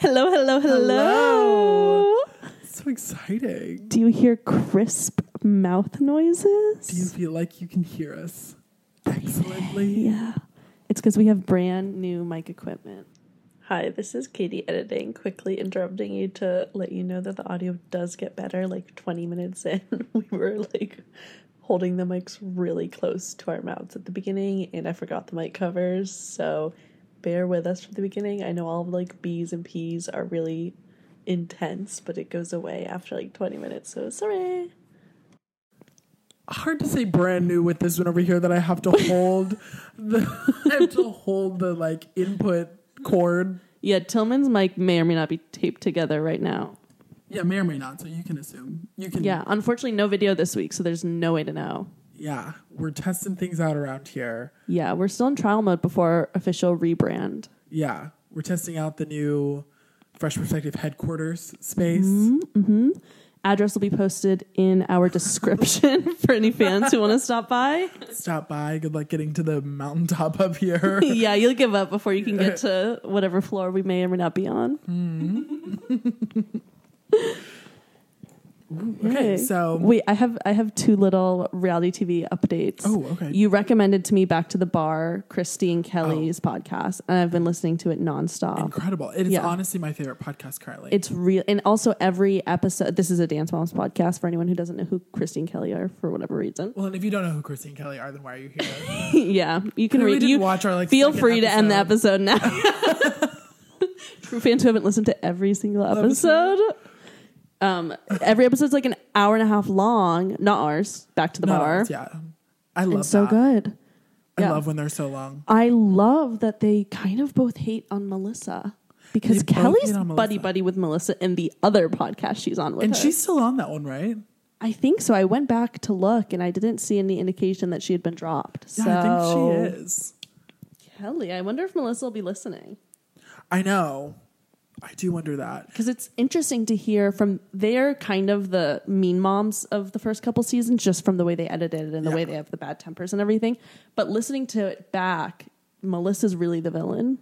Hello, hello, hello. So exciting. Do you hear crisp mouth noises? Do you feel like you can hear us excellently? Yeah. It's because we have brand new mic equipment. Hi, this is Katy editing, quickly interrupting you to let you know that the audio does get better like 20 minutes in. we were like holding the mics really close to our mouths at the beginning, and I forgot the mic covers, so bear with us from the beginning. I know all of like B's and P's are really intense, but it goes away after like 20 minutes, so sorry. Hard to say brand new with this one over here that I have to hold the I have to hold the like input cord. Yeah, Tilmon's mic may or may not be taped together right now. Yeah, may or may not, so you can assume. You can Yeah, unfortunately, no video this week, so there's no way to know. Yeah. We're testing things out around here. Yeah, we're still in trial mode before official rebrand. Yeah. We're testing out the new Fresh Perspective headquarters space. mm-hmm Address will be posted in our description for any fans who want to stop by. Stop by. Good luck getting to the mountaintop up here. yeah, you'll give up before you can get to whatever floor we may or may not be on. Okay, Hey. so Wait, I have I have two little reality TV updates. Oh, okay. You recommended to me Back to the Barre, Christine Kelly's oh. podcast, and I've been listening to it nonstop. incredible. It is Yeah. honestly my favorite podcast currently. It's real, and also every episode. This is a Dance Moms podcast for anyone who doesn't know who Christine Kelly are for whatever reason. well, and if you don't know who Christine Kelly are, then why are you here? yeah, you can read. You watch our, like, feel second free to end the episode. episode now. True fans who haven't listened to every single episode. Um, every episode's like an hour and a half long. Not ours. Back to the Not bar. ours, yeah. I love It's so that. good. I Yeah. love when they're so long. I love that they kind of both hate on Melissa because They both Kelly's hate on buddy Melissa. buddy with Melissa in the other podcast she's on with And her. she's still on that one, right? I think so. I went back to look and I didn't see any indication that she had been dropped. Yeah, so I think she is. Kelly, I wonder if Melissa will be listening. I know. I do wonder that. Because it's interesting to hear from they're kind of the mean moms of the first couple seasons, just from the way they edited it and the Yeah. way they have the bad tempers and everything. But listening to it back, Melissa's really the villain.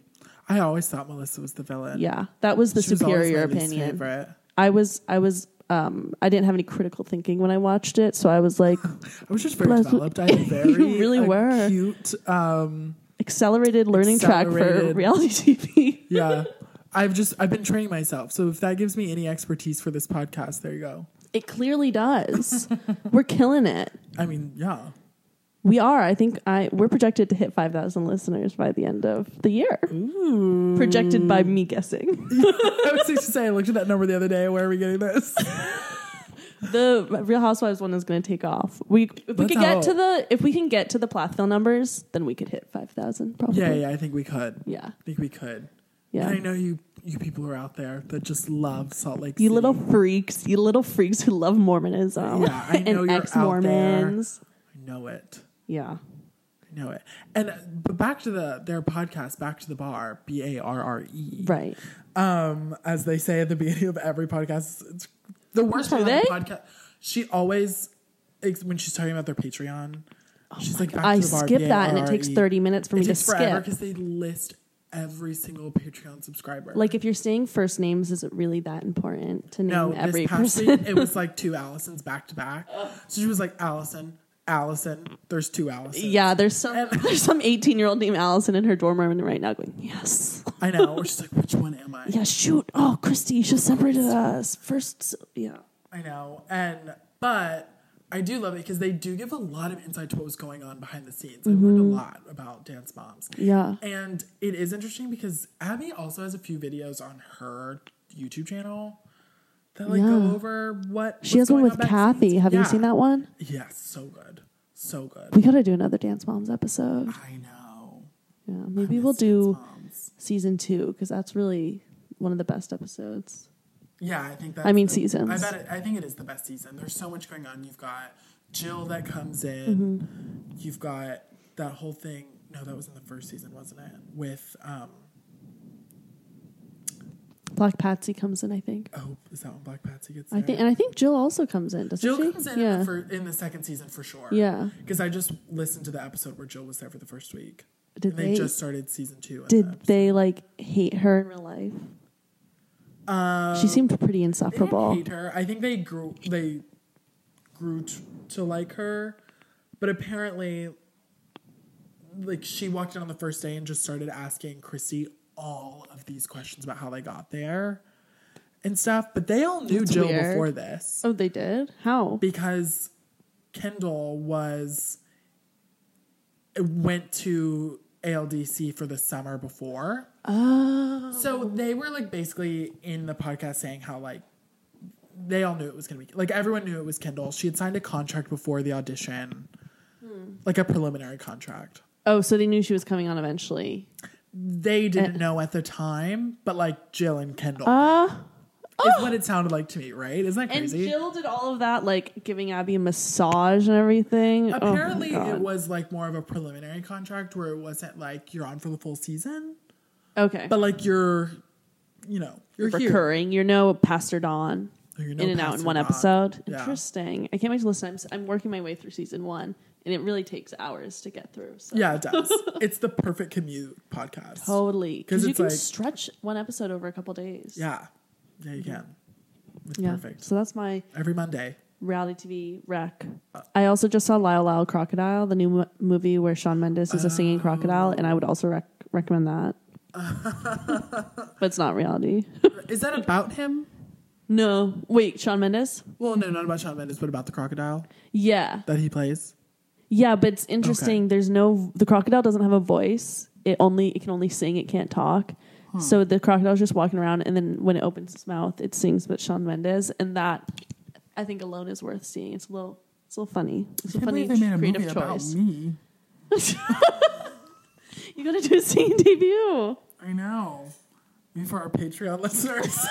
I always thought Melissa was the villain. Yeah, that was the She was superior least opinion. I was, I was, um, I didn't have any critical thinking when I watched it, so I was like I was just very Bless- developed. I very You really were. cute. Um, accelerated learning track for reality TV. yeah. I've just I've been training myself. So if that gives me any expertise for this podcast, there you go. It clearly does. we're killing it. I mean, yeah. We are. I think I we're projected to hit five thousand listeners by the end of the year. Projected by me guessing. I was going to say I looked at that number the other day. Where are we getting this? the Real Housewives one is going to take off. We if we could get to the if we can get to the Plathville numbers, then we could hit five thousand. Probably. yeah, yeah. I think we could. yeah, I think we could. Yeah. And I know you you people are out there that just love Salt Lake. You City. little freaks, you little freaks who love Mormonism Yeah, I know and you're out ex Mormons. I know it. Yeah. I know it. And uh, but back to the their podcast, back to the Barre, B A R R E. Right. Um, as they say at the beginning of every podcast, it's the worst part about the podcast. She always when she's talking about their Patreon, she's like, back Oh I to the bar, I skip that and it takes B A R R. 30 minutes for It me to skip. because they list every single Patreon subscriber. Like if you're saying first names, is it really that important to name no, every person? week it was like two Allisons back to back. So she was like Allison, Allison. There's two Allisons. yeah, there's some there's some 18 year old named Allison in her dorm room right now going, yes, I know. Or she's like, which one am I? yeah, shoot, oh, Christi, you should separated us first. Yeah, I know. And but I do love it because they do give a lot of insight to what was going on behind the scenes. I learned a mm-hmm. lot about dance moms. yeah, And it is interesting because Abby also has a few videos on her YouTube channel that like Yeah. go over what she has one with on Kathy. scenes. Have you seen that one? Yes, so good. So good. We got to do another Dance Moms episode. I know. Yeah, maybe we'll do Moms. season two because that's really one of the best episodes. Yeah, I think that. I mean seasons. I bet. It, I think it is the best season. There's so much going on. You've got Jill that comes in. Mm-hmm. You've got that whole thing. No, that was in the first season, wasn't it? With um. Black Patsy comes in, I think. Oh, is that when Black Patsy gets in? I think, and I think Jill also comes in. Doesn't Jill she? comes in yeah. in, the fir- in the second season for sure. Yeah. Because I just listened to the episode where Jill was there for the first week. Did and they, they- just started season two. Did the they like hate her in real life? Um, She seemed pretty insufferable. hate her. I think they grew they grew t- to like her, but apparently, like she walked in on the first day and just started asking Chrissy all of these questions about how they got there and stuff. But they all knew That's Jill weird. before this Oh, they did? How? because Kendall was went to ALDC for the summer before. Oh. So they were like basically in the podcast saying how like they all knew it was gonna be like everyone knew it was Kendall. She had signed a contract before the audition, like a preliminary contract. Oh, so they knew she was coming on eventually. They didn't know at the time, but like Jill and Kendall Uh is what it sounded like to me, right? Isn't that crazy? and? Jill did all of that, like giving Abby a massage and everything. Oh Apparently, God. it was like more of a preliminary contract where it wasn't like you're on for the full season, okay. but like you're, you know, you're here. recurring. You're no Pastor Don. Oh, you're no in and out in one Dawn. episode. Yeah. Interesting. I can't wait to listen. I'm, I'm working my way through season one, and it really takes hours to get through. So. Yeah, it does. it's the perfect commute podcast. Totally, Because you can like- stretch one episode over a couple days. Yeah, yeah, you can. It's Yeah. perfect. So that's my Every Monday. reality TV rec. Uh, I also just saw Lyle Lyle Crocodile, the new mo- movie where Shawn Mendes is a singing crocodile, and I would also rec- recommend that. but it's not reality. Is that about him? no. Wait, Shawn Mendes? Well, no, not about Shawn Mendes, but about the crocodile Yeah. that he plays. Yeah, but it's interesting. There's no the crocodile doesn't have a voice. It only it can only sing. It can't talk. Hmm. So the crocodile's just walking around, and then when it opens its mouth, it sings with Shawn Mendes, and that I think alone is worth seeing. It's a little it's a little funny. It's a funny creative choice. me. You gotta do a singing debut. I know. Maybe for our Patreon listeners.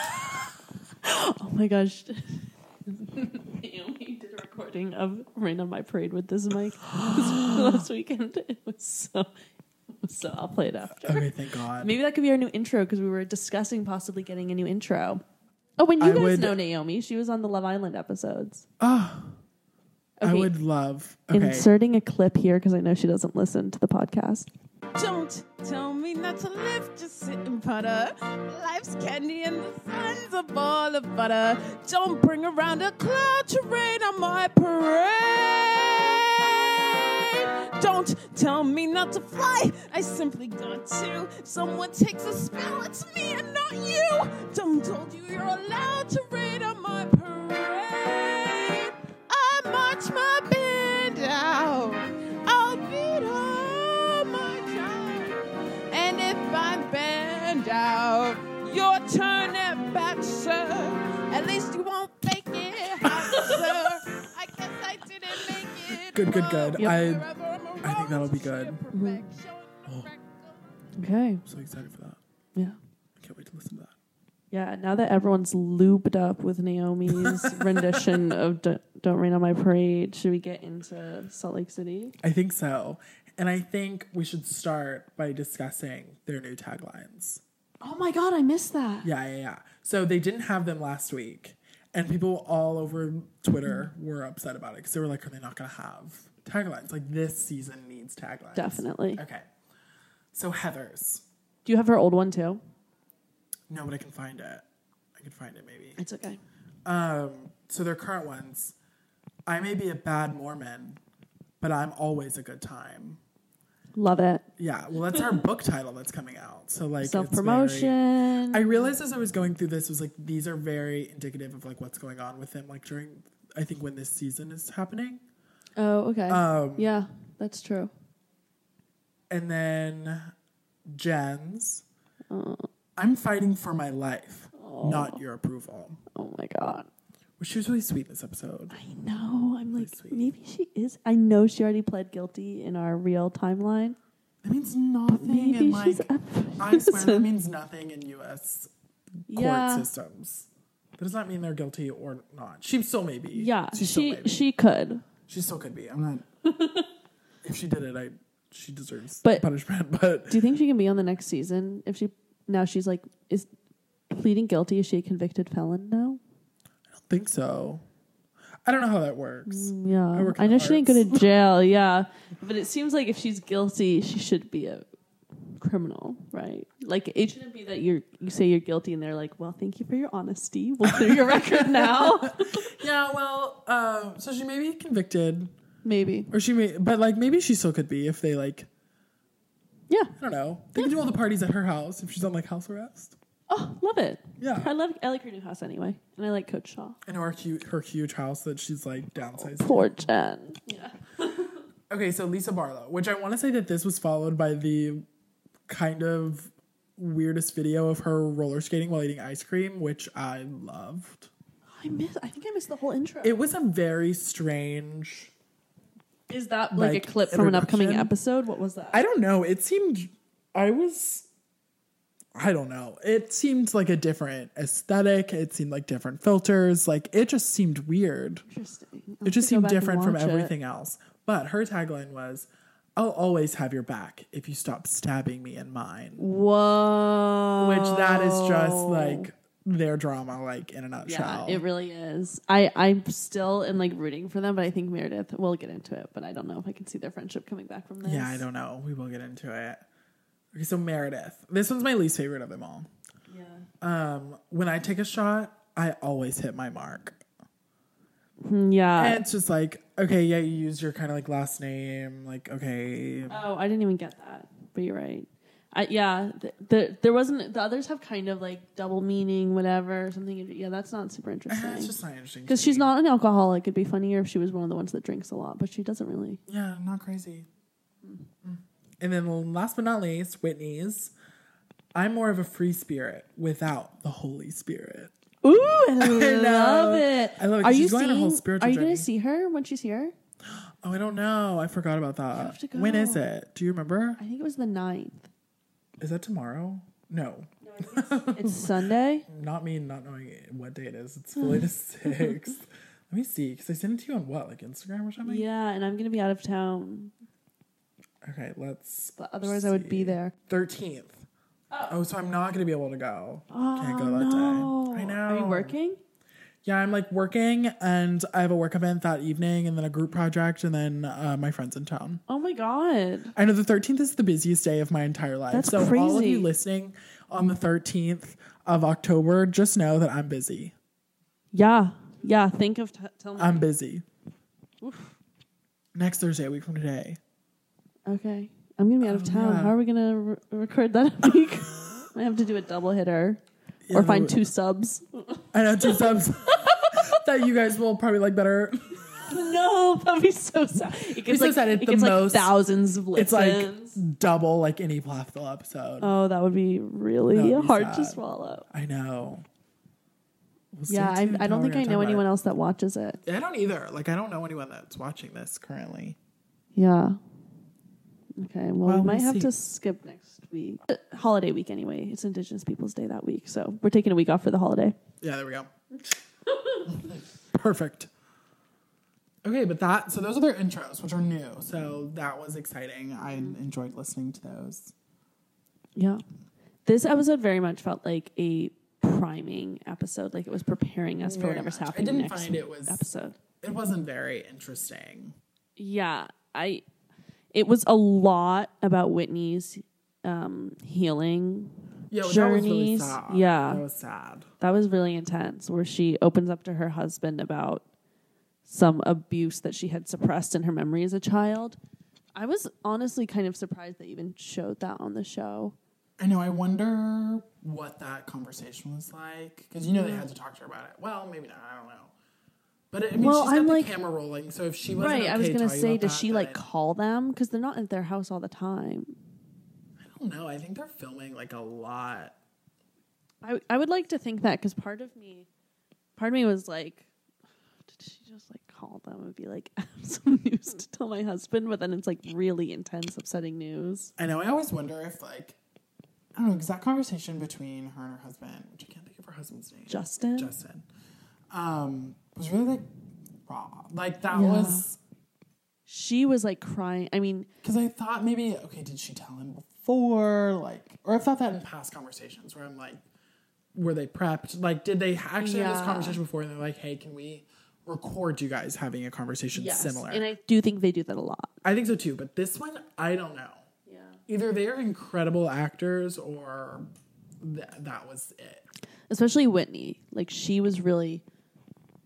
Oh my gosh. Naomi did a recording of Rain on My Parade with this mic last weekend. It was so, so I'll play it after. okay, thank God. Maybe that could be our new intro because we were discussing possibly getting a new intro. Oh, when you I guys would- know Naomi. She was on the Love Island episodes. Oh, I Okay. would love. Okay. Inserting a clip here because I know she doesn't listen to the podcast. Don't tell me not to live, just sit and putter. Life's candy and the sun's a ball of butter. Don't bring around a cloud to rain on my parade. Tell me not to fly, I simply got to. Someone takes a spell, it's me and not you. Don't told you you're allowed to rain on my parade. I march my band out. I'll beat all my time. And if I'm banned out, your turn it back, sir. At least you won't fake it, sir. I guess I didn't make it. Good, good, good. Yep. I think that'll be good. Mm-hmm. Oh. Okay. I'm so excited for that. Yeah. I can't wait to listen to that. Yeah. Now that everyone's looped up with Naomi's rendition of D- Don't Rain on My Parade, should we get into Salt Lake City? I think so. And I think we should start by discussing their new taglines. Oh my God, I missed that. Yeah, yeah, yeah. So they didn't have them last week, and people all over Twitter were upset about it because they were like, "Are they not going to have taglines? Like this season needs taglines." Definitely. Okay. So Heather's. Do you have her old one too? No, but I can find it. I can find it maybe. It's okay. Um. So their current ones. I may be a bad Mormon, but I'm always a good time. Love it. Yeah. Well, that's our book title that's coming out. So like Self promotion. I realized as I was going through this was like these are very indicative of like what's going on with him like during I think when this season is happening. Oh, okay. Um yeah, that's true. And then Jen's Uh. I'm fighting for my life, not your approval. Oh my god. Which she was really sweet this episode. I know. I'm like, maybe she is. I know she already pled guilty in our real timeline. That means nothing Maybe in like she's. a I swear that means nothing in US court systems. That does not mean they're guilty or not. She still may be. Yeah, she still she may be. she could. She still could be. I'm not. if she did it, I she deserves But- punishment. But Do you think she can be on the next season if she now she's like is pleading guilty? Is she a convicted felon now? I don't think so. I don't know how that works. Yeah, work I, know she didn't go to jail. Yeah, but it seems like if she's guilty, she should be a criminal, right? Like it shouldn't be that you're you say you're guilty and they're like, well, thank you for your honesty. We'll clear your record now. Yeah, well, uh, so she may be convicted, Maybe. or she may, but like maybe she still could be if they like, Yeah. I don't know, they can do all the parties at her house if she's on like house arrest. Oh, love it. Yeah. I love I like her new house anyway. And I like Coach Shah. And her huge, her huge house that she's like downsized. Poor Jen. Yeah. Okay, so Lisa Barlow, which I want to say that this was followed by the kind of weirdest video of her roller skating while eating ice cream, which I loved. I miss I think I missed the whole intro. It was a very strange. Is that like, like, a clip from an upcoming episode? What was that? I don't know. It seemed. I was. I don't know. It seemed like a different aesthetic. It seemed like different filters. Like it just seemed weird. Interesting. It just seemed different from everything else. But her tagline was, "I'll always have your back if you stop stabbing me in mine." Whoa. Which that is just like their drama, like in a nutshell. Yeah, it really is. I I'm still in like rooting for them, but I think Meredith. We'll get into it, but I don't know if I can see their friendship coming back from this. yeah, I don't know. We will get into it. Okay, so Meredith. This one's my least favorite of them all. Yeah. Um, when I take a shot, I always hit my mark. Mm, Yeah. And it's just like, okay, yeah, you use your kind of like last name, like okay, oh, I didn't even get that, but you're right. I, yeah, the, the there wasn't the others have kind of like double meaning, whatever, something. Yeah, that's not super interesting. it's just not interesting. Because she's me. not an alcoholic. It'd be funnier if she was one of the ones that drinks a lot, but she doesn't really. yeah, not crazy. Mm. And then last but not least, Whitney's. I'm more of a free spirit without the Holy Spirit. Ooh, I know. love it. I love it, Are you going on a whole seeing? Are you going to see her when she's here? Oh, I don't know. I forgot about that. have to When is it? Do you remember? I think it was the 9th. Is that tomorrow? No. It's Sunday. Not me not knowing what day it is. It's fully the sixth. Let me see, because I sent it to you on what, like Instagram or something? Yeah, and I'm going to be out of town, Okay, let's. but otherwise I would be there. 13th. Oh. so I'm not going to be able to go. Oh, Can't go oh, that no. day. I know. Are you working? Yeah, I'm like working and I have a work event that evening and then a group project and then uh, my friends in town. Oh my god. I know the 13th is the busiest day of my entire life. That's so all of you listening on the 13th of October, just know that I'm busy. Yeah. Yeah, think of t- tell me. I'm busy. Next Thursday, a week from today. okay. I'm going to be out of Oh, town. yeah. How are we going to re- record that week? I have to do a double hitter or find two subs. I know two subs that you guys will probably like better. no, that'd be so sad. It gets so like, sad. it the gets like most- thousands of It's listens. like double like any Plathville episode. oh, that would be really That would be hard to sad. swallow. I know. We'll stay Yeah, I, tuned I don't we're think gonna I talk know about anyone it. else that watches it. I don't either. Like I don't know anyone that's watching this currently. Yeah. Okay, well, Well, we might we'll have see. to skip next week. Uh, Holiday week anyway. It's Indigenous Peoples Day that week, so we're taking a week off for the holiday. Yeah, there we go. Perfect. Okay, but that so those are their intros, which are new. So that was exciting. I enjoyed listening to those. Yeah. This episode very much felt like a priming episode, like it was preparing us for Very whatever's much. I happening didn't next find it was- episode. It wasn't very interesting. Yeah, I it was a lot about Whitney's um healing Yeah, which that was really journeys. sad. Yeah. that was sad. That was really intense, where she opens up to her husband about some abuse that she had suppressed in her memory as a child. I was honestly kind of surprised they even showed that on the show. I know. I wonder what that conversation was like because you know they had to talk to her about it. Well, maybe not. I don't know. But I mean, Well, she's got I'm the like- camera rolling, so if she wasn't right, okay I was gonna say, does that, she like call them because they're not at their house all the time? I don't know. I think they're filming like a lot. I I would like to think that because part of me, part of me was like, did she just like call them and be like, I have some news to tell my husband? But then it's like really intense, upsetting news. I know. I always wonder if like I don't know because that conversation between her and her husband, which I can't think of her husband's name, Justin, Justin, um, was really like raw. Like that Yeah. was she was like crying. I mean, because I thought maybe okay, did she tell him before? Like, or I've thought that in past conversations where I'm like, were they prepped? Like, did they actually have this conversation before? And they're like, hey, can we record you guys having a conversation yes. similar? and I do think they do that a lot. I think so too. But this one, I don't know. Yeah. either they're incredible actors or th- that was it. Especially Whitney. Like she was really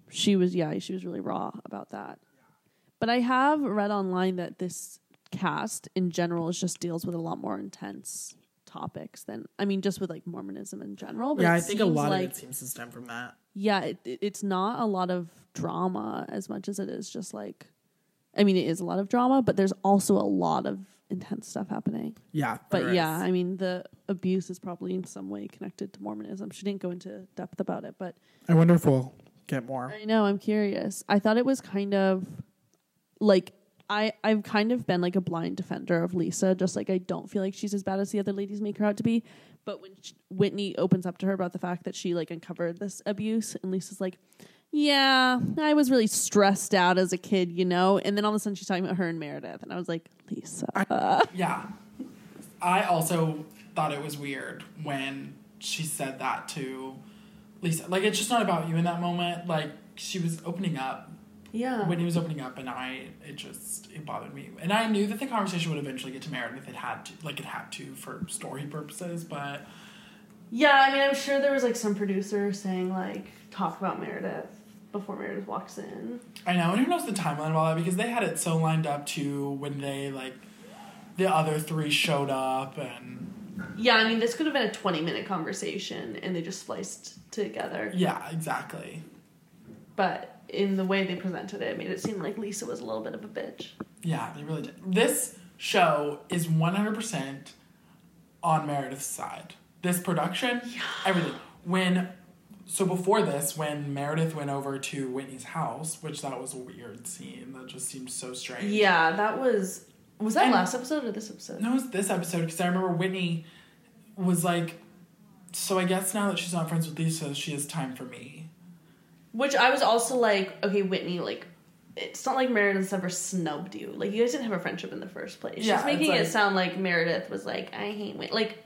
she was yeah, she was really raw about that. But I have read online that this cast in general is just deals with a lot more intense topics than I mean just with like Mormonism in general. But yeah, I think a lot like, of it seems to stem from that. yeah, it, it- it's not a lot of drama as much as it is just like, I mean, it is a lot of drama, but there's also a lot of intense stuff happening. Yeah, But there yeah, is. I mean, the abuse is probably in some way connected to Mormonism. She didn't go into depth about it, but I wonder if we'll get more. I know I'm curious. I thought it was kind of like I I've kind of been like a blind defender of Lisa. Just like I don't feel like she's as bad as the other ladies make her out to be. But when sh Whitney opens up to her about the fact that she like uncovered this abuse, and Lisa's like, "Yeah, I was really stressed out as a kid, you know." And then all of a sudden she's talking about her and Meredith, and I was like, "Lisa, Yeah. I also thought it was weird when she said that to Lisa. Like, it's just not about you in that moment. Like, she was opening up yeah." when he was opening up, and I, it just, it bothered me. And I knew that the conversation would eventually get to Meredith. It had to, like, it had to for story purposes, but Yeah, I mean, I'm sure there was like some producer saying like talk about Meredith before Meredith walks in. I know. And who knows the timeline of all that because they had it so lined up to when they, like, the other three showed up and. Yeah, I mean, this could have been a 20 minute conversation and they just spliced together. Yeah, exactly. But in the way they presented it, it made it seem like Lisa was a little bit of a bitch. Yeah, they really did. This show is 100% on Meredith's side. This production, everything. When, so before this, when Meredith went over to Whitney's house, which that was a weird scene, that just seemed so strange. Yeah, that was. Was that And- last episode or this episode? No, it was this episode because I remember Whitney was like, so I guess now that she's not friends with Lisa, she has time for me. Which I was also like, okay, Whitney, like, it's not like Meredith's ever snubbed you. Like, you guys didn't have a friendship in the first place. Yeah, She's making it's it sound like Meredith was like, I hate Whitney. Like,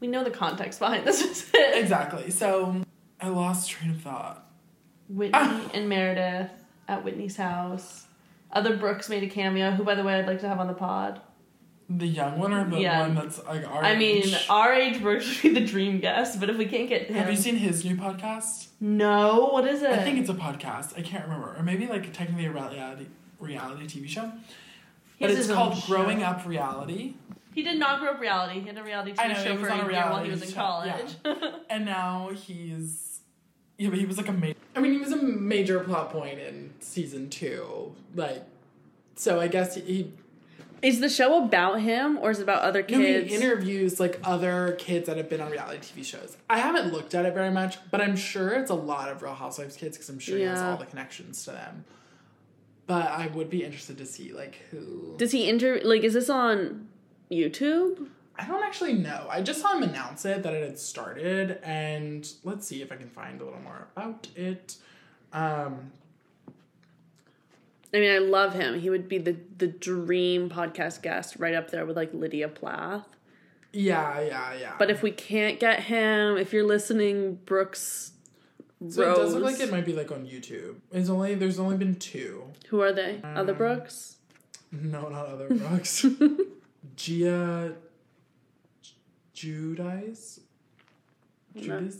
we know the context behind this. Exactly. So I lost train of thought. Whitney and Meredith at Whitney's house. Other Brooks made a cameo, who, by the way, I'd like to have on the pod. The young one or the Yeah. one that's like our I mean, age? our age Brooks would be the dream guest, but if we can't get him, Have you seen his new podcast? no, what is it? I think it's a podcast. I can't remember, or maybe like technically a reality reality TV show. He But it's called show. Growing Up Reality, He did not grow up reality. He had a reality TV know, show for a year while he was in college. and now he's yeah, but he was like a major. I mean, he was a major plot point in season two, like. So I guess he is the show about him or is it about other No, he kids? interviews like other kids that have been on reality TV shows. I haven't looked at it very much, but I'm sure it's a lot of Real Housewives kids because I'm sure he has all the connections to them. But I would be interested to see like who. Does he inter like? Is this on YouTube? I don't actually know. I just saw him announce it that it had started, and let's see if I can find a little more about it. Um, I mean, I love him. He would be the the dream podcast guest, right up there with like Lydia Plath. yeah, yeah, yeah. But if we can't get him, if you're listening, Brooks, so it does look like it might be like on YouTube. It's only there's only been two. who are they? Um, Other Brooks? No, not other Brooks. Gia Giudice? Judas?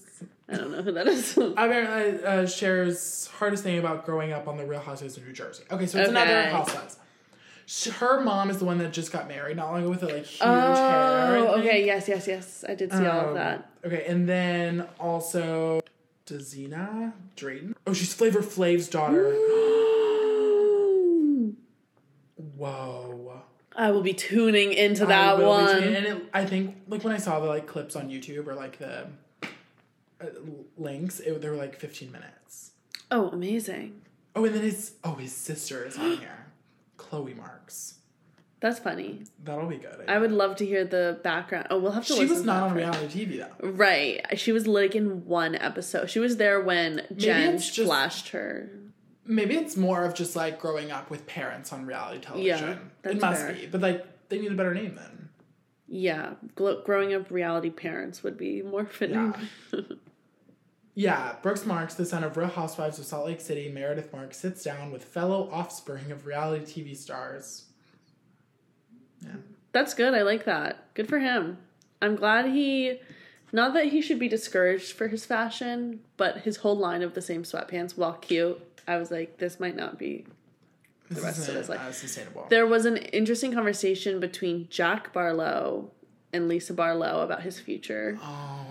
I don't know who that is. I apparently, uh, shares hardest thing about growing up on the Real Housewives of New Jersey. Okay, so it's another Okay. housewives. Her mom is the one that just got married not long ago with the like huge hair. Oh, okay. Yes, yes, yes. I did see all of Um, that. Okay, and then also Dazina Drayton. Oh, she's Flavor Flav's daughter. Whoa. I will be tuning into I that be one. tuning- And it, I think like when I saw the like clips on YouTube or like the uh, Uh, links, it, they were like 15 minutes. Oh, amazing. Oh, and then his oh his sister is on here, Chloe Marks. That's funny. That'll be good. I would love to hear the background. Oh, we'll have to She was not on reality TV though. Right. She was like in one episode. She was there when Jen just- flashed her. Maybe it's more of just like growing up with parents on reality television. that's it must fair. be, but like they need a better name then. Yeah, gl- growing up reality parents would be more fitting. Yeah. Yeah, Brooks Marks, the son of Real Housewives of Salt Lake City, Meredith Marks, sits down with fellow offspring of reality TV stars. Yeah. That's good. I like that. Good for him. I'm glad he. Not that he should be discouraged for his fashion, but his whole line of the same sweatpants, while cute, I was like, this might not be. This rest of his life. as sustainable. There was an interesting conversation between Jack Barlow and Lisa Barlow about his future, oh.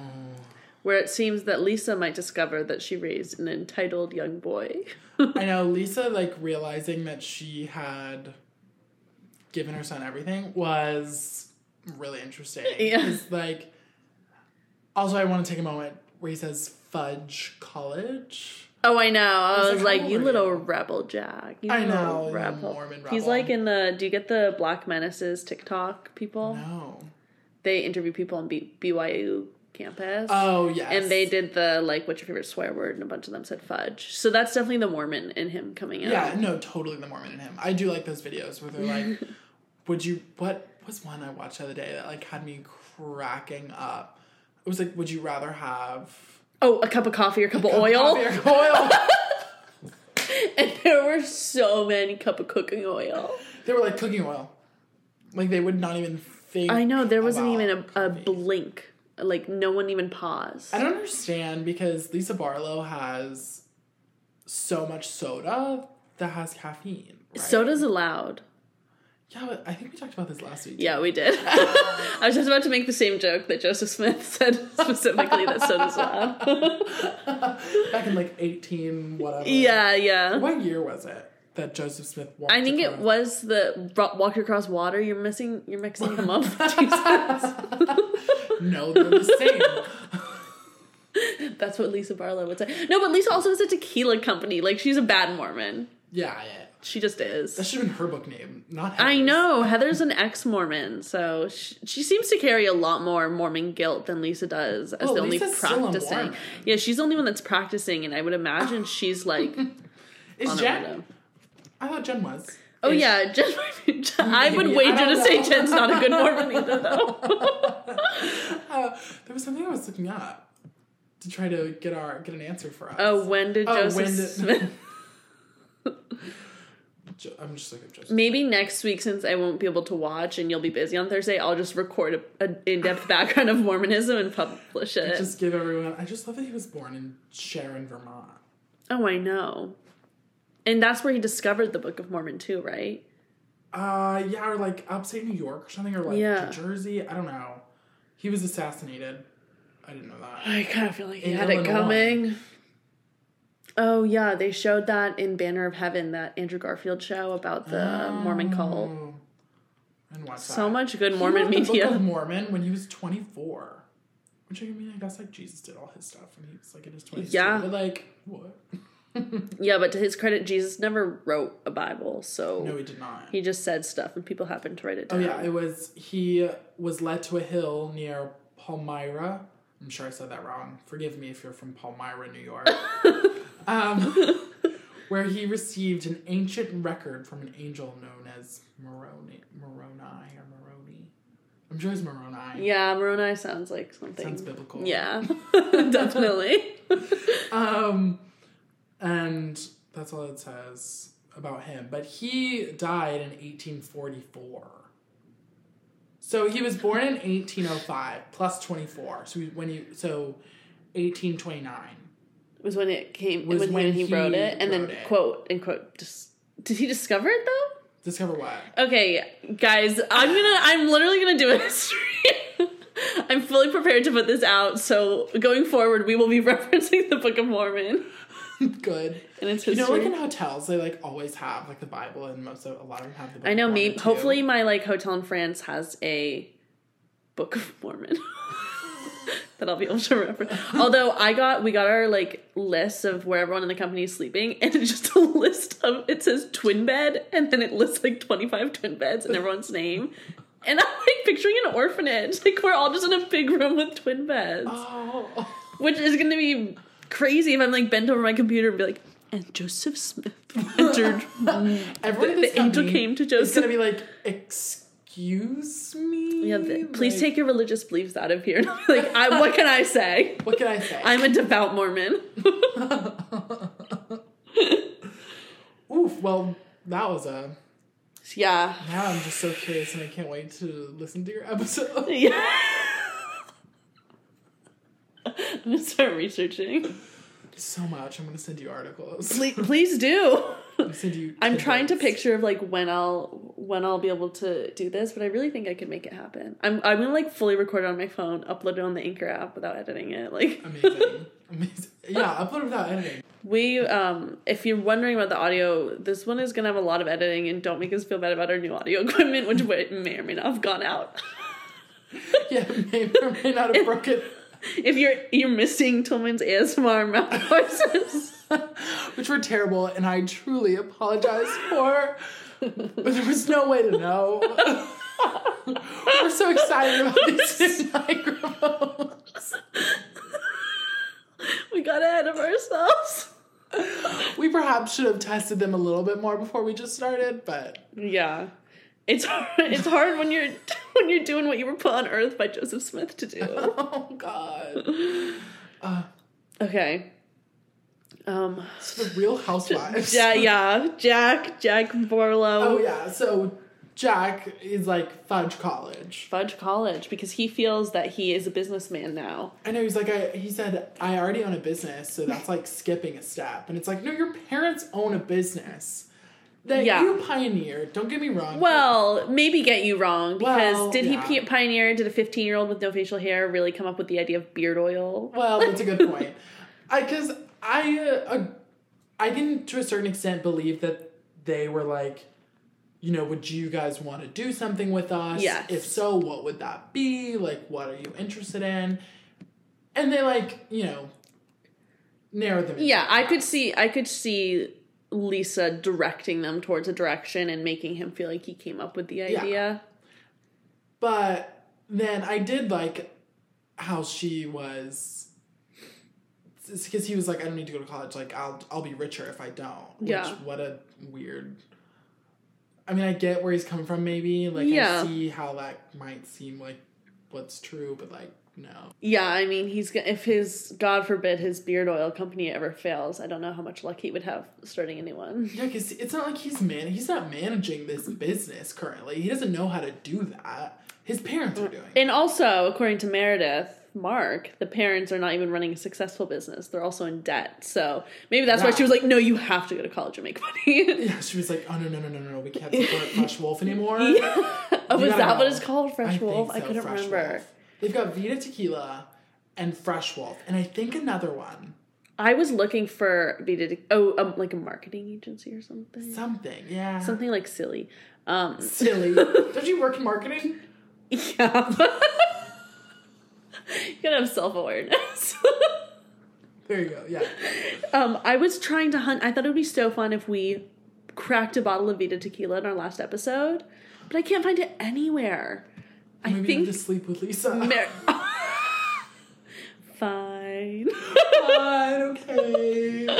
Where it seems that Lisa might discover that she raised an entitled young boy. I know Lisa like realizing that she had given her son everything was really interesting. Yeah. like also I want to take a moment where he says fudge college. Oh, I know. I was was, like, like, you little you? rebel, Jack. You I know, rebel. Mormon He's like in the. Do you get the Black Menaces TikTok people? No. They interview people on B- BYU campus. Oh yes. And they did the like, what's your favorite swear word? And a bunch of them said fudge. So that's definitely the Mormon in him coming out. Yeah, no, totally the Mormon in him. I do like those videos where they're like, "Would you?" What was one I watched the other day that like had me cracking up? It was like, "Would you rather have Oh, a cup of coffee or a cup of cup of oil? coffee or oil?" and there were so many cup of cooking oil. they were like cooking oil, like they would not even think. I know there wasn't even a, a blink. Like no one even paused. I don't understand because Lisa Barlow has so much soda that has caffeine. Right? Soda's allowed. Yeah, but I think we talked about this last week. Yeah, we did. I was just about to make the same joke that Joseph Smith said specifically that soda's allowed. Back in like eighteen whatever. yeah, yeah. What year was it that Joseph Smith walked? I think it across- was the walk across water. You're missing. You're mixing them up. Jesus. No, they're the same. That's what Lisa Barlow would say. No, but Lisa also has a tequila company. Like she's a bad Mormon. yeah, yeah. She just is. That should have been her book name, not. I know Heather's an ex-Mormon, so she, she seems to carry a lot more Mormon guilt than Lisa does as Well, the only Lisa's still a practicing. Yeah, she's the only one that's practicing, and I would imagine she's like. Is Jen? I thought Jen was. Oh Is- yeah, Jen. I would. I wager don't to say. Jen's not a good Mormon either, though. Uh, there was something I was looking up to try to get our get an answer for us. Oh, when did Oh, Joseph when did- Smith? Jo- I'm just looking at Joseph. Maybe next week, since I won't be able to watch and you'll be busy on Thursday, I'll just record a, an in-depth background of Mormonism and publish it. Just give everyone. I just love that he was born in Sharon, Vermont. oh, I know. And that's where he discovered the Book of Mormon too, right? Uh, yeah, or like upstate New York or something, or like Yeah. Jersey. I don't know. He was assassinated. I didn't know that. I kind of feel like he In had it coming. Oh yeah, they showed that in Banner of Heaven, that Andrew Garfield show about the Mormon cult. Oh. And watch So that. much good Mormon wrote the Book media. of Mormon when he was 24. Which I mean, I guess like Jesus did all his stuff when he was like in his 20s. Yeah. But like, what? Yeah, but to his credit, Jesus never wrote a Bible, so No, he did not. he just said stuff and people happened to write it down. Oh down. yeah, it was he was led to a hill near Palmyra. I'm sure I said that wrong. Forgive me if you're from Palmyra, New York. um, where he received an ancient record from an angel known as Moroni, Moroni or Moroni. I'm sure it's Moroni. Yeah, Moroni sounds like something. Sounds biblical. Yeah, definitely. Um, and that's all it says about him. But he died in 1844. So he was born in 1805 plus 24. So when he so 1829. was when it came Was when, when he, he wrote it, and then it. quote and quote. Just, did he discover it though? Discover what? Okay, guys, I'm gonna. I'm literally gonna do a history. I'm fully prepared to put this out. So going forward, we will be referencing the Book of Mormon Good. and its You know, like in hotels, they like always have like the Bible, and most of a lot of them have the. Book I know. Maybe too. hopefully my like hotel in France has a Book of Mormon that I'll be able to remember. Although I got we got our like list of where everyone in the company is sleeping, and it's just a list of it says twin bed, and then it lists like twenty five twin beds and everyone's name. And I'm like picturing an orphanage. Like we're all just in a big room with twin beds. Oh. Which is gonna be crazy if I'm like bent over my computer and be like, and Joseph Smith entered Everyone The angel came to Joseph. gonna be like, excuse me. Yeah, th- please Like, take your religious beliefs out of here. And I'll be like, I, what can I say? What can I say? I'm a devout Mormon. Oof. Well, that was a Yeah. Now I'm just so curious and I can't wait to listen to your episode. Yeah. I'm gonna start researching. so much. I'm gonna send you articles. Please, please do. You I'm trying to picture of like when I'll when I'll be able to do this, but I really think I could make it happen. I'm I'm gonna like fully record it on my phone, upload it on the Anchor app without editing it. Like Amazing. Amazing. Yeah, upload it without editing. we um if you're wondering about the audio, this one is gonna have a lot of editing and don't make us feel bad about our new audio equipment, which may may or may not have gone out. Yeah, may or may not have broken. If you're you're missing Tilmon's ASMR mouth voices. Which were terrible, and I truly apologize for. But there was no way to know. We're so excited about these microphones. we got ahead of ourselves. We perhaps should have tested them a little bit more before we just started, but Yeah. It's hard, it's hard when you're when you're doing what you were put on earth by Joseph Smith to do. oh god. Okay. Um It's the Real Housewives. yeah, yeah. Jack, Jack Barlow. Oh yeah. So Jack is like Fudge College. Fudge College because he feels that he is a businessman now. I know he's like I, he said I already own a business, so that's like skipping a step. And it's like no, your parents own a business that Yeah. you pioneered. Don't get me wrong. Well, maybe get you wrong because Well, did yeah. he pioneer? Did a 15 year old with no facial hair really come up with the idea of beard oil? Well, that's a good point. I because I uh, I can to a certain extent believe that they were like, you know, would you guys want to do something with us? Yes. If so, what would that be? Like, what are you interested in? And they like, you know, narrowed them. Yeah, I could see I could see Lisa directing them towards a direction and making him feel like he came up with the Yeah. idea. But then I did like how she was because he was like, I don't need to go to college. Like, I'll I'll be richer if I don't. Which, Yeah. What a weird. I mean, I get where he's coming from. Maybe like Yeah. I see how that might seem like what's true, but like no. Yeah, I mean, he's if his God forbid his beard oil company ever fails, I don't know how much luck he would have starting a new one. Yeah, because it's not like he's man. He's not managing this business currently. He doesn't know how to do that. His parents are doing. it. And also, according to Meredith, Mark, the parents are not even running a successful business. They're also in debt. So maybe that's why she was like, "No, you have to go to college and make money." Yeah, she was like, "Oh no, no, no, no, no, no! We can't support Fresh Wolf anymore." oh, was that what it's called? Fresh I Wolf? I couldn't Fresh remember. Wolf. They've got Vida Tequila and Fresh Wolf, and I think another one. I was looking for Vida, oh, um, like a marketing agency or something. Something, yeah. Something like silly. Um, silly. Don't you work in marketing? yeah. you gotta have self awareness. There you go. Yeah. um, I was trying to hunt. I thought it would be so fun if we cracked a bottle of Vida tequila in our last episode, but I can't find it anywhere. I Maybe think have to sleep with Lisa. Mer- Fine. Fine, okay.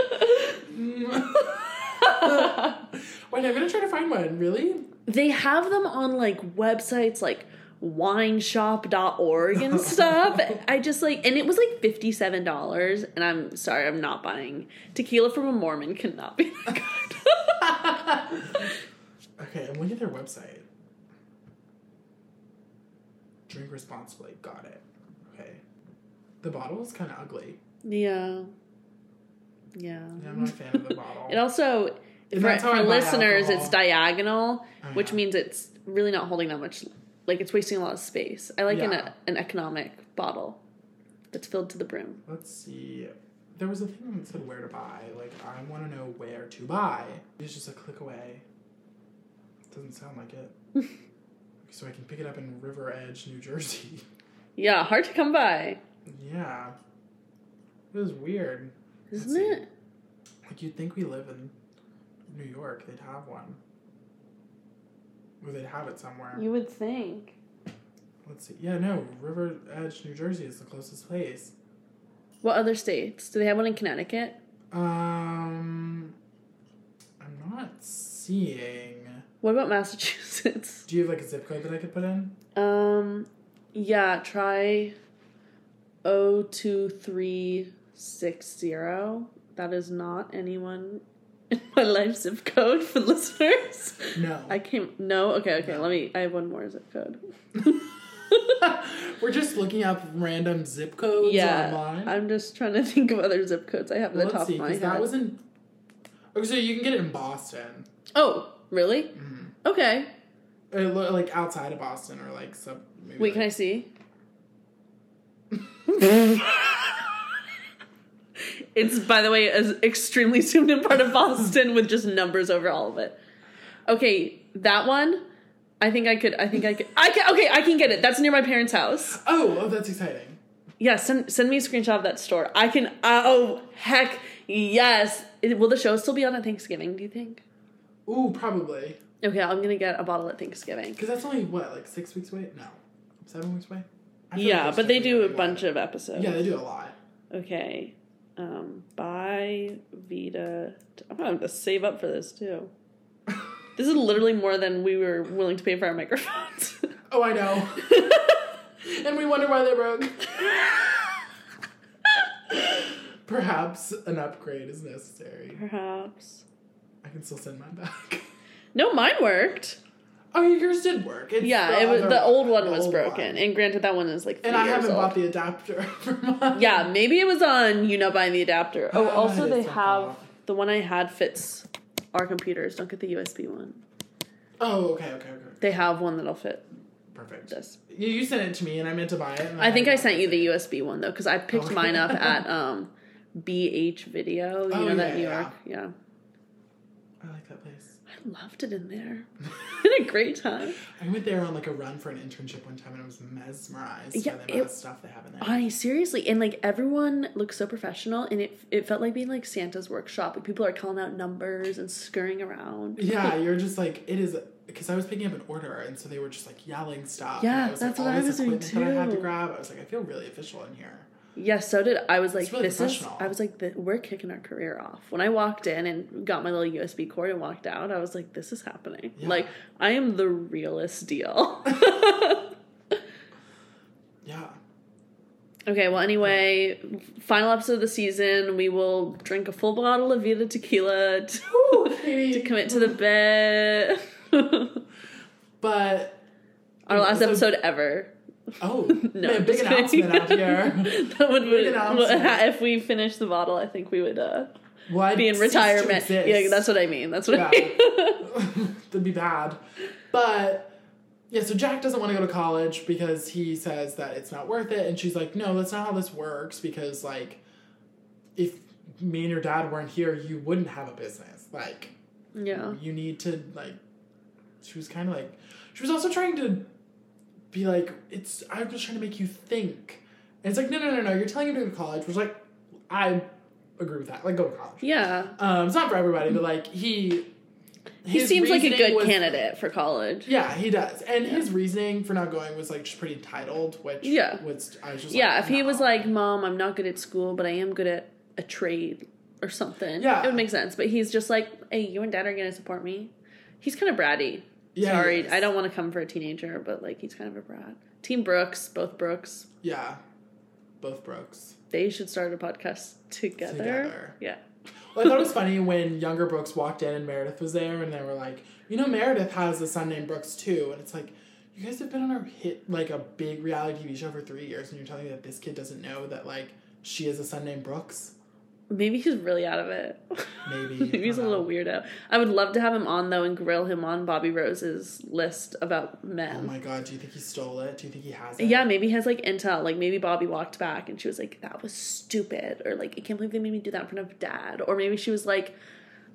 Wait, I'm gonna try to find one. Really? they have them on like websites like wineshop.org and stuff. I just like and it was like $57 and I'm sorry, I'm not buying. Tequila from a Mormon cannot be that good. Okay, I'm looking at their website. Drink responsibly. Got it. Okay. The bottle is kind of ugly. yeah. Yeah. Yeah, I'm not a fan of the bottle. It also And for, for listeners alcohol. it's diagonal, Oh, which yeah. means it's really not holding that much like it's wasting a lot of space. I like an Yeah. Uh, an economic bottle that's filled to the brim. Let's see. There was a thing that said where to buy. Like, I want to know where to buy. It's just a click away. Doesn't sound like it. so I can pick it up in River Edge, New Jersey. Yeah, hard to come by, yeah. It was weird. Let's isn't see. it? Like, you'd think we live in New York, they'd have one. Or they'd have it somewhere. You would think. Let's see. Yeah, no, River Edge, New Jersey is the closest place. What other states? Do they have one in Connecticut? Um, I'm not seeing. What about Massachusetts? Do you have like a zip code that I could put in? Um, yeah, try O two three six zero. That is not anyone in my life zip code for listeners? No. I came. No. Okay. Okay. Let me. I have one more zip code. We're just looking up random zip codes yeah. online. I'm just trying to think of other zip codes I have at Well, the top see, of my head. that was in. Okay, so you can get it in Boston, oh, really? Mm-hmm. Okay. Uh, lo- like outside of Boston, or like. Maybe Wait, can I see? it's by the way an extremely zoomed in part of Boston with just numbers over all of it. Okay, that one. I think I could. I think I could. I can. Okay, I can get it. That's near my parents' house. Oh, oh, that's exciting. Yeah, send send me a screenshot of that store. I can. Oh heck yes. It- will the show still be on at Thanksgiving? Do you think? Ooh, probably Okay, I'm gonna get a bottle at Thanksgiving. because that's only what like six weeks away. No, seven weeks away. Yeah, like but they do a bunch of episodes. Yeah, they do a lot. Okay. Um, buy Vida. I'm gonna have to save up for this too. This is literally more than we were willing to pay for our microphones. Oh, I know. and we wonder why they broke. Perhaps an upgrade is necessary. Perhaps. I can still send mine back. No, mine worked. Oh, yours did work. It's Yeah, it was the old one the was old broken, one. and granted, that one is like three And I years haven't old. bought the adapter for mine. yeah, maybe it was on you not buying the adapter. Oh, Ah, also they is have fault. the one I had fits our computers. Don't get the USB one. Oh, okay, okay, okay. They have one that'll fit Perfect. this. You, you sent it to me, and I meant to buy it. and I think I sent you it. the USB one though, because I picked Okay. mine up at um, BH Video. You Oh, know that yeah, New yeah. York, yeah. I like that place. I loved it in there. had a great time. I went there on like a run for an internship one time, and I was mesmerized Yeah, by the amount it- of stuff they have in there. I seriously, and like everyone looked so professional, and it it felt like being like Santa's workshop. Like people are calling out numbers and scurrying around. yeah, you're just like it is because I was picking up an order, and so they were just like yelling stuff. Yeah, that's like, what all I was doing, too. I had to grab. I was like, I feel really official in here. Yes, so did I. Was like, really this is. I was like, we're kicking our career off. When I walked in and got my little USB cord and walked out, I was like, this is happening. Yeah. Like, I am the realest deal. Yeah. okay, well, anyway, final episode of the season, we will drink a full bottle of Vida tequila to, Ooh, to commit to the bed. But Our last So- episode ever. Oh, No, man, big announcement out here. That would Big be, if we finish the bottle, I think we would uh, Well, be in I'd cease to retirement. Yeah, that's what I mean. That's what Yeah. I mean. That'd be bad. But yeah, so Jack doesn't want to go to college because he says that it's not worth it, and she's like, "No, that's not how this works. Because like, if me and your dad weren't here, you wouldn't have a business. Like, yeah. you need to like." She was kind of like, she was also trying to be like, "It's I'm just trying to make you think." And it's like, no, no, no, no. You're telling him to go to college, which like, I agree with that. Like, go to college. Yeah. Um, it's not for everybody, but like he. He seems like a good was- candidate for college. Yeah, he does, and his reasoning for not going was like just pretty entitled, which Yeah. was I was just Yeah, like, if he was like, "Mom, I'm not good at school, but I am good at a trade or something," Yeah. it would make sense. But he's just like, "Hey, you and Dad are gonna support me." He's kind of bratty. Yeah, Sorry. I don't want to come for a teenager, but like he's kind of a brat. Team Brooks, both Brooks, yeah, both Brooks. they should start a podcast together. Together. Yeah. Well, I thought it was funny when younger Brooks walked in and Meredith was there, and they were like, you know, Meredith has a son named Brooks too, and it's like. You guys have been on a hit, like a big reality TV show for three years, and you're telling me that this kid doesn't know that, like, she has a son named Brooks? Maybe he's really out of it. Maybe. Maybe he's a little weirdo. I would love to have him on though and grill him on Bobby Rose's list about men. Oh my god, do you think he stole it? Do you think he has it? Yeah, maybe he has like intel. Like maybe Bobby walked back and she was like, "That was stupid," or like, "I can't believe they made me do that in front of Dad," or maybe she was like,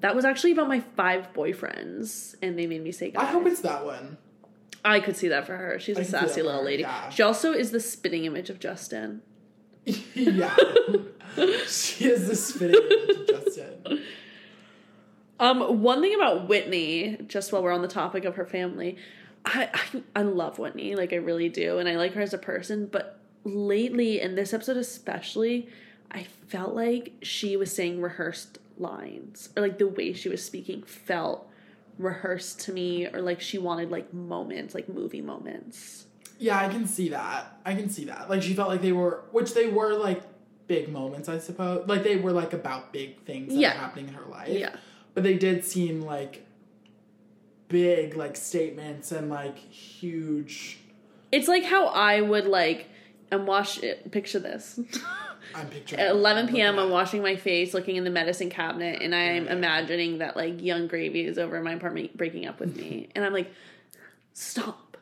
"That was actually about my five boyfriends and they made me say I hope it's that one. I could see that for her. She's I a can see that sassy little her, lady. yeah. She also is the spitting image of Justin. Yeah. she is the spitting Justin. Um, one thing about Whitney, just while we're on the topic of her family, I, I I love Whitney, like I really do, and I like her as a person. But lately, in this episode especially, I felt like she was saying rehearsed lines, or like the way she was speaking felt rehearsed to me, or like she wanted like moments, like movie moments. Yeah, I can see that. I can see that. Like she felt like they were, which they were like big moments, I suppose. Like they were like about big things that Yeah. were happening in her life. Yeah, but they did seem like big like statements and like huge. It's like how I would like and wash it. Picture this. I'm picturing At 11 p.m., I'm washing my face, looking in the medicine cabinet, and I'm imagining that like Yung Gravy is over in my apartment breaking up with me, and I'm like, stop,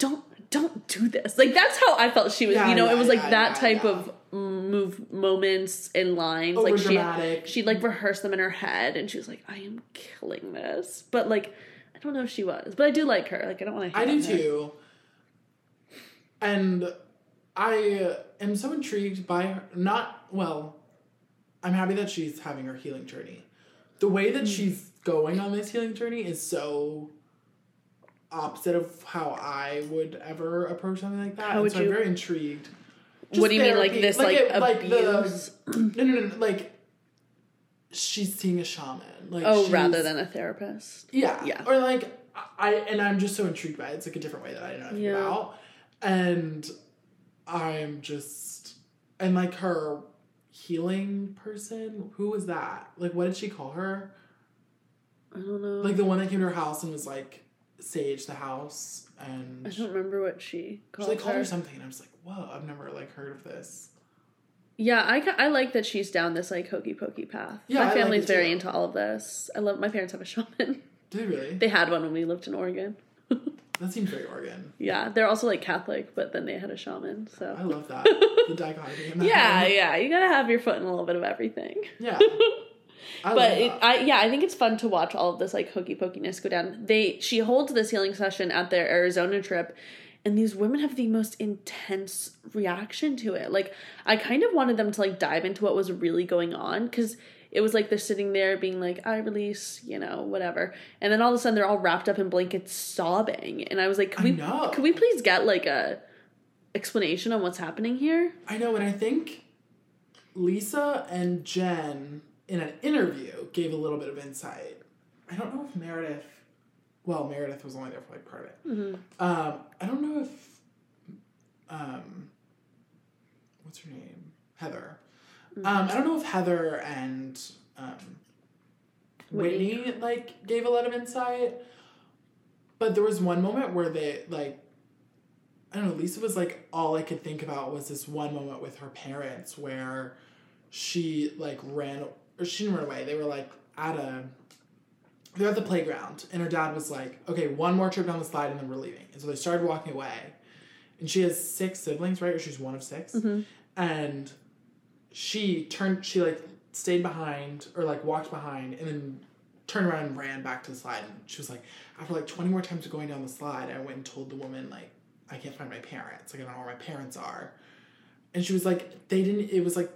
don't, don't do this. Like that's how I felt she was. Yeah, you know, yeah, it was like yeah, that type of move moments and lines. like she, Overdramatic. she'd like rehearse them in her head, and she was like, I am killing this, but like. I don't know if she was, but I do like her. Like I don't want to. Hear. I do too. And I am so intrigued by her. Not, well, I'm happy that she's having her healing journey. The way that mm. she's going on this healing journey is so opposite of how I would ever approach something like that. How and so you- I'm very intrigued. What do you mean, like this, like, it- abuse? the, no, no, no, like she's seeing a shaman. Like Oh, rather than a therapist. yeah. Yeah. Or like I and I'm just so intrigued by it. It's like a different way that I didn't know nothing Yeah. about. And I'm just and like her healing person, who was that? Like what did she call her? I don't know. Like the one that came to her house and was like sage the house and I she don't remember what she called like called her. her something and I was like, whoa, I've never like heard of this. Yeah, I, I like that she's down this like hokey pokey path. Yeah, my like family's it very too. into all of this. I love my parents have a shaman. Did they really? they had one when we lived in Oregon. that seems very Oregon. Yeah, they're also like Catholic, but then they had a shaman. So I love that. the dichotomy yeah, yeah, you gotta have your foot in a little bit of everything. Yeah. I but it. I yeah, I think it's fun to watch all of this like hokey pokiness go down. They she holds this healing session at their Arizona trip, and these women have the most intense reaction to it. Like I kind of wanted them to like dive into what was really going on because it was like they're sitting there being like I release, you know, whatever, and then all of a sudden they're all wrapped up in blankets sobbing, and I was like, can I we know. can we please get like a explanation on what's happening here? I know, and I think Lisa and Jen in an interview gave a little bit of insight. I don't know if Meredith, well, Meredith was only there for like part of it. Mm-hmm. Um, I don't know if, um, what's her name? Heather. Mm-hmm. Um, I don't know if Heather and um, Whitney. Whitney like gave a lot of insight, but there was one moment where they like I don't know, Lisa was like, all I could think about was this one moment with her parents where she like ran, or she didn't run away. They were like at a, they're at the playground, and her dad was like, okay, one more trip down the slide and then we're leaving. And so they started walking away. And she has six siblings, right? Or she's one of 6 mm-hmm. And she turned, she like stayed behind or like walked behind and then turned around and ran back to the slide. And she was like, after like 20 more times of going down the slide, I went and told the woman, like, I can't find my parents. Like, I don't know where my parents are. And she was like, they didn't, it was like,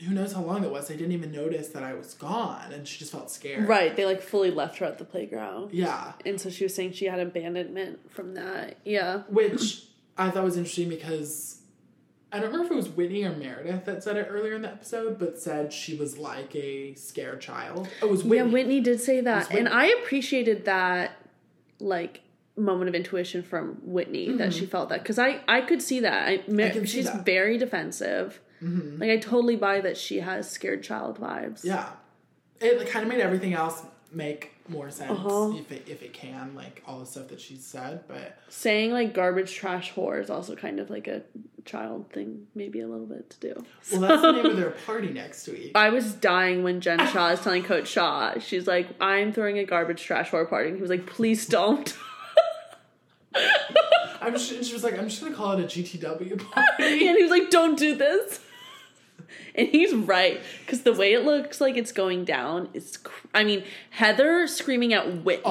who knows how long it was. They didn't even notice that I was gone. And she just felt scared. Right, they like fully left her at the playground. Yeah. And so she was saying she had abandonment from that. Yeah. Which I thought was interesting because I don't remember if it was Whitney or Meredith that said it earlier in the episode, but said she was like a scared child. Oh, it was Whitney. Yeah, Whitney did say that. And I appreciated that like moment of intuition from Whitney that she felt that cuz I I could see that. I, Mer- Mm-hmm. see she's that. Mm-hmm. very defensive. Like I totally buy that she has scared child vibes. Yeah. It kind of made everything else make more sense Uh-huh. if it if it can, like all the stuff that she said. But Saying like garbage trash whore is also kind of like a child thing maybe a little bit to do. well, that's the name of their party next week. I was dying when Jen Shah is telling Coach Shah, she's like, I'm throwing a garbage trash whore party. And he was like, please don't. I'm just, and she was like, I'm just gonna call it a GTW party. and he was like, don't do this. And he's right. Because the way it looks like it's going down is, cr- I mean, Heather screaming at Whitney.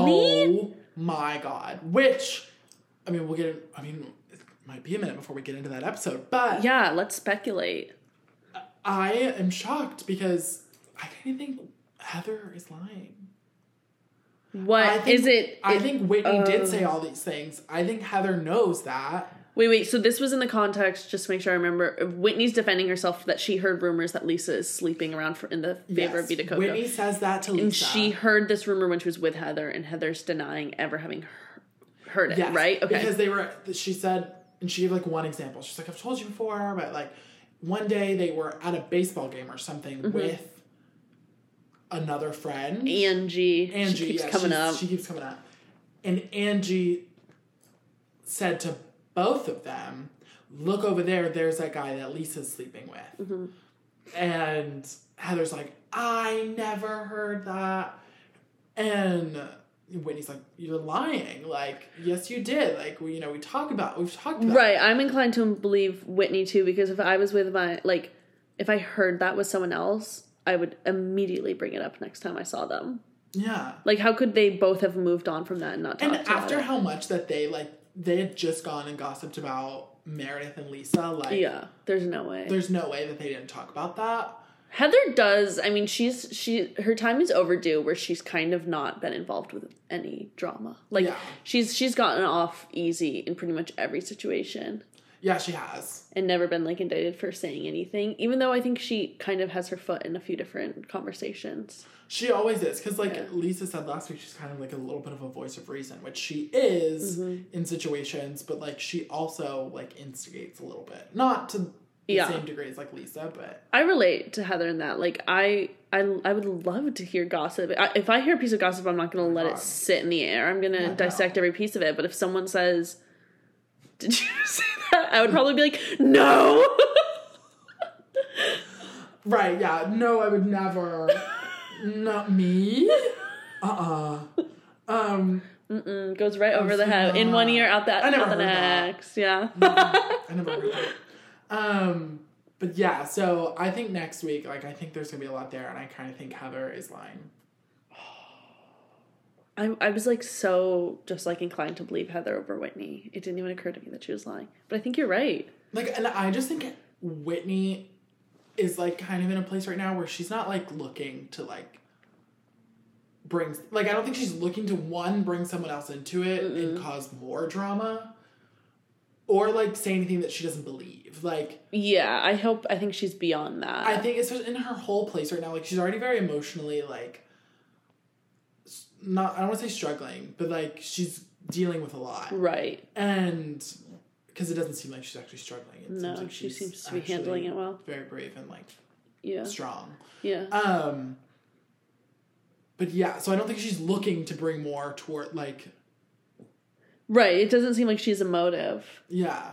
Oh my god! Which, I mean, we'll get. I mean, it might be a minute before we get into that episode, but Yeah, let's speculate. I am shocked because I of think Heather is lying. What I is it? I it- think Whitney uh, did say all these things. I think Heather knows that. Wait, wait. So this was in the context, just to make sure I remember. Whitney's defending herself that she heard rumors that Lisa is sleeping around for, in the favor of Yes, Vita Coco. Whitney says that to Lisa. and she heard this rumor when she was with Heather, and Heather's denying ever having he- heard it, Yes, right? Okay. Because they were, she said, and she gave like one example. She's like, I've told you before, but like one day they were at a baseball game or something Mm-hmm. with another friend. Angie. Angie she keeps yeah, coming up. She keeps coming up. And Angie said to both of them, look over there, there's that guy that Lisa's sleeping with. Mm-hmm. And Heather's like, I never heard that. And Whitney's like, You're lying. Like, yes, you did. Like, we, you know, we talk about, we've talked about Right. I'm inclined to believe Whitney too because if I was with my like if I heard that with someone else, I would immediately bring it up next time I saw them. Yeah. Like how could they both have moved on from that and not talk And after it? how much that they, like, they had just gone and gossiped about Meredith and Lisa, like, Yeah, there's no way. there's no way that they didn't talk about that. Heather does. I mean, she's she her time is overdue where she's kind of not been involved with any drama. Like Yeah. she's she's gotten off easy in pretty much every situation Yeah, she has. and never been like indicted for saying anything. Even though I think she kind of has her foot in a few different conversations. She always is because, like Yeah. Lisa said last week, she's kind of like a little bit of a voice of reason, which she is Mm-hmm. in situations, but like she also like instigates a little bit, not to the Yeah. same degree as like Lisa, but I relate to Heather in that. Like I I I would love to hear gossip. I, if I hear a piece of gossip, I'm not going to let God. it sit in the air. I'm going to dissect every piece of it. But if someone says, "Did you say that?" I would probably be like, "No." right, yeah, no, I would never, not me, uh, uh um, Mm-mm, goes right over the head in one ear, out that I never out the heard that. next. Yeah. I never heard that. Um, but yeah, so I think next week, like, I think there's gonna be a lot there, and I kind of think Heather is lying. I I was like so just like inclined to believe Heather over Whitney. It didn't even occur to me that she was lying. But I think you're right. Like, and I just think Whitney is like kind of in a place right now where she's not like looking to like bring like I don't think she's looking to one bring someone else into it and mm-hmm. cause more drama or like say anything that she doesn't believe. Like Yeah, I hope I think she's beyond that. I think it's in her whole place right now. Like she's already very emotionally like not I don't want to say struggling, but like she's dealing with a lot. right. And because it doesn't seem like she's actually struggling. It No, seems like she seems to be handling it well. Very brave and like Yeah. strong. Yeah. Um but yeah, so I don't think she's looking to bring more toward like Right. It doesn't seem like she's a motive. yeah.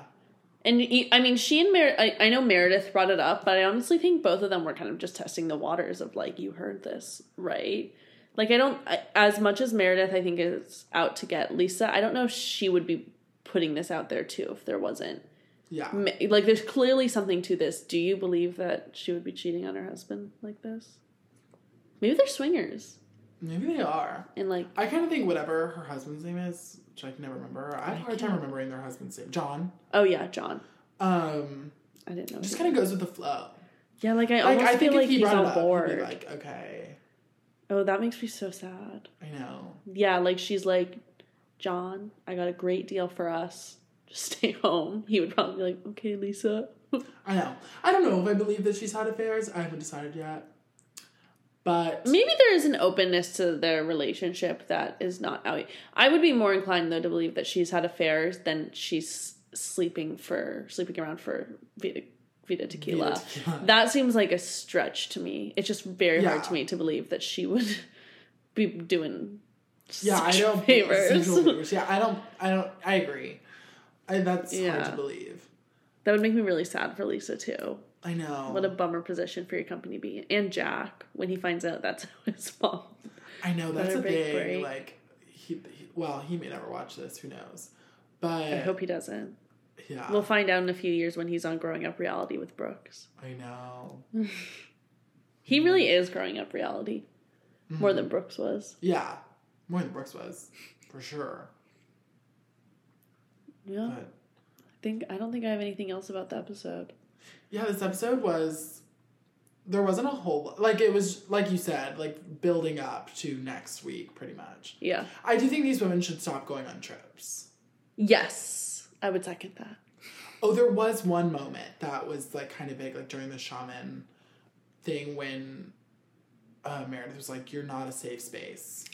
And I mean, she and Mer- I, I know Meredith brought it up, but I honestly think both of them were kind of just testing the waters of like, you heard this, right? Like, I don't, I, as much as Meredith, I think, is out to get Lisa, I don't know if she would be putting this out there too if there wasn't. Yeah. Like, there's clearly something to this. Do you believe that she would be cheating on her husband like this? Maybe they're swingers. Maybe they are. And like, I kind of think whatever her husband's name is, which I can never remember. I have a hard time remembering their husband's name. John. oh yeah, John. Um I didn't know. just kind of goes with the flow. yeah, like I Like almost I feel like he he's on it up, he'd be like, okay, oh, that makes me so sad. I know. Yeah, like she's like, John, I got a great deal for us. Just stay home. He would probably be like, okay, Lisa. I know. I don't know if I believe that she's had affairs. I haven't decided yet. But Maybe there is an openness to their relationship that is not out. I would be more inclined though to believe that she's had affairs than she's sleeping for sleeping around for Vida, Vida Tequila. Tequila. That seems like a stretch to me. It's just very Yeah. hard to me to believe that she would be doing yeah, I don't favors. favors. Yeah, I don't. I don't. I agree. I, that's hard to believe. that would make me really sad for Lisa too. I know. What a bummer position for your company to be. And Jack, when he finds out that's his fault. I know that's a big break. like. He, he, well, he may never watch this. Who knows? But I hope he doesn't. yeah, We'll find out in a few years when he's on Growing Up Reality with Brooks. I know. He really is growing up reality. More Mm-hmm. than Brooks was. Yeah, more than Brooks was for sure. Yeah. But I think I don't think I have anything else about the episode. yeah, this episode was. There wasn't a whole like it was like you said like building up to next week pretty much. Yeah. I do think these women should stop going on trips. Yes. I would second that. Oh, there was one moment that was like kind of big, like during the shaman thing when uh, Meredith was like, "You're not a safe space."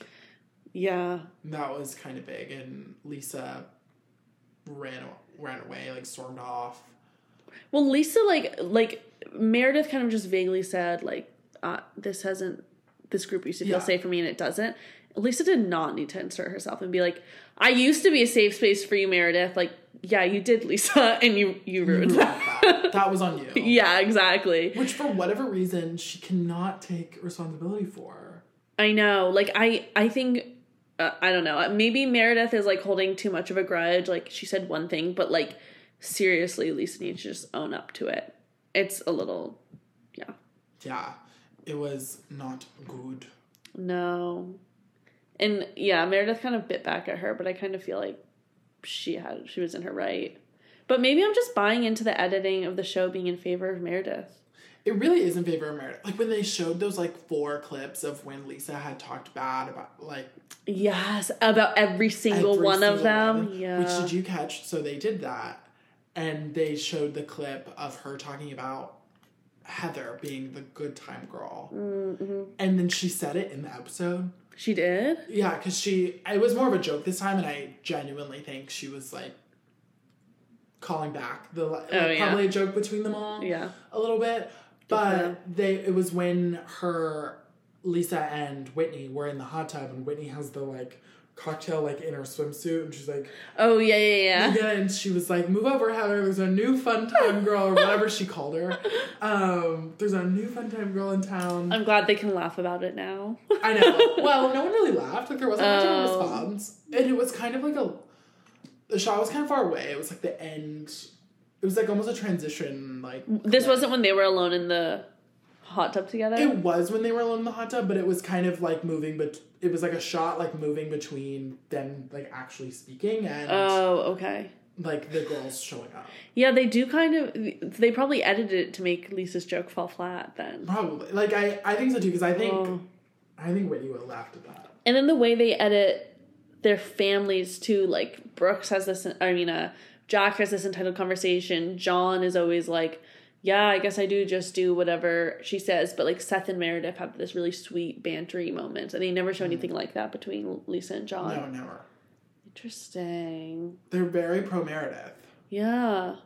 Yeah. That was kind of big, and Lisa ran ran away, like stormed off. Well, Lisa, like, like Meredith, kind of just vaguely said, like, uh, "This hasn't this group used to feel Yeah. safe for me and it doesn't. Lisa did not need to insert herself and be like, I used to be a safe space for you, Meredith. Like, yeah, you did, Lisa, and you you ruined that. that. that was on you. yeah, exactly. Which, for whatever reason, she cannot take responsibility for. I know. Like I I think uh, I don't know. Maybe Meredith is like holding too much of a grudge. Like she said one thing, but like seriously, Lisa needs to just own up to it. It's a little yeah. Yeah, it was not good. No. And yeah, Meredith kind of bit back at her, but I kind of feel like she had she was in her right. But maybe I'm just buying into the editing of the show being in favor of Meredith. It really is in favor of Meredith. Like when they showed those like four clips of when Lisa had talked bad about like Yes, about every single every one of them. one. Yeah. Which did you catch? So they did that, and they showed the clip of her talking about Heather being the good time girl, Mm-hmm. and then she said it in the episode. she did? Yeah, because she it was more of a joke this time, and I genuinely think she was like calling back the like, Oh, yeah. probably a joke between them all Yeah. a little bit. But they it was when her Lisa and Whitney were in the hot tub, and Whitney has the like cocktail like in her swimsuit, and she's like, Oh yeah, yeah, yeah. yeah, and she was like, "Move over, Heather. There's a new fun time girl, or whatever she called her. Um, there's a new fun time girl in town. I'm glad they can laugh about it now. I know. Well, no one really laughed. Like there wasn't much of a Oh. response, and it was kind of like a. The shot was kind of far away. It was like the end. It was like almost a transition. Like this wasn't when they were alone in the hot tub together. It was when they were alone in the hot tub, but it was kind of like moving, but it was like a shot like moving between them like actually speaking and oh, okay. like the girls showing up. Yeah, they do kind of. They probably edited it to make Lisa's joke fall flat then. Probably like I I think so too because I think Oh. I think Whitney would have laughed at that. And then the way they edit their families too, like Brooks has this. I mean, uh, Jack has this entitled conversation. John is always like, "Yeah, I guess I do just do whatever she says." But like Seth and Meredith have this really sweet bantery moment, and they never show hmm. anything like that between Lisa and John. No, never. Interesting. They're very pro Meredith. Yeah.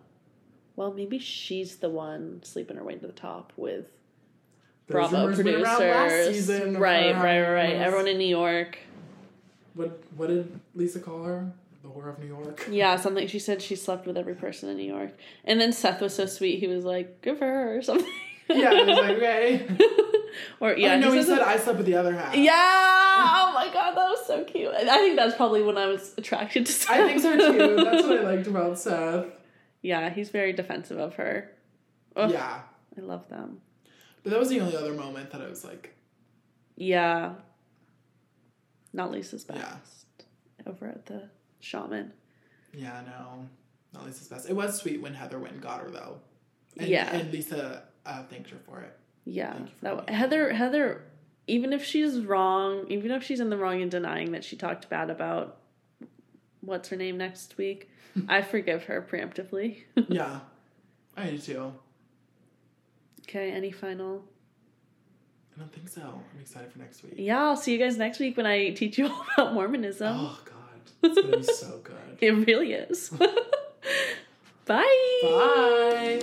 Well, maybe she's the one sleeping her way to the top with Those Bravo rumors went around last producers. season right, right, right. Everyone in New York. What what did Lisa call her? The whore of New York. Yeah, something she said she slept with every person in New York. And then Seth was so sweet. He was like, "Good for her" or something. yeah, it was like okay. or Yeah, yeah, no, he said I slept with the other half. Yeah. Oh my god, that was so cute. I I think that's probably when I was attracted to Seth. I think so too. That's what I liked about Seth. Yeah, he's very defensive of her. Ugh, Yeah. I love them. But that was the only other moment that I was like, Yeah. Not Lisa's best. Yeah. Over at the shaman. yeah, no, not Lisa's best. It was sweet when Heather went and got her though. And, Yeah. And Lisa uh, thanked her for it. Yeah. Thank you for That Heather Heather even if she's wrong, even if she's in the wrong in denying that she talked bad about what's her name next week, I forgive her preemptively. yeah. I do too. okay, any final I don't think so. I'm excited for next week. Yeah, I'll see you guys next week when I teach you all about Mormonism. Oh god. It's gonna be so good. It really is. Bye. Bye.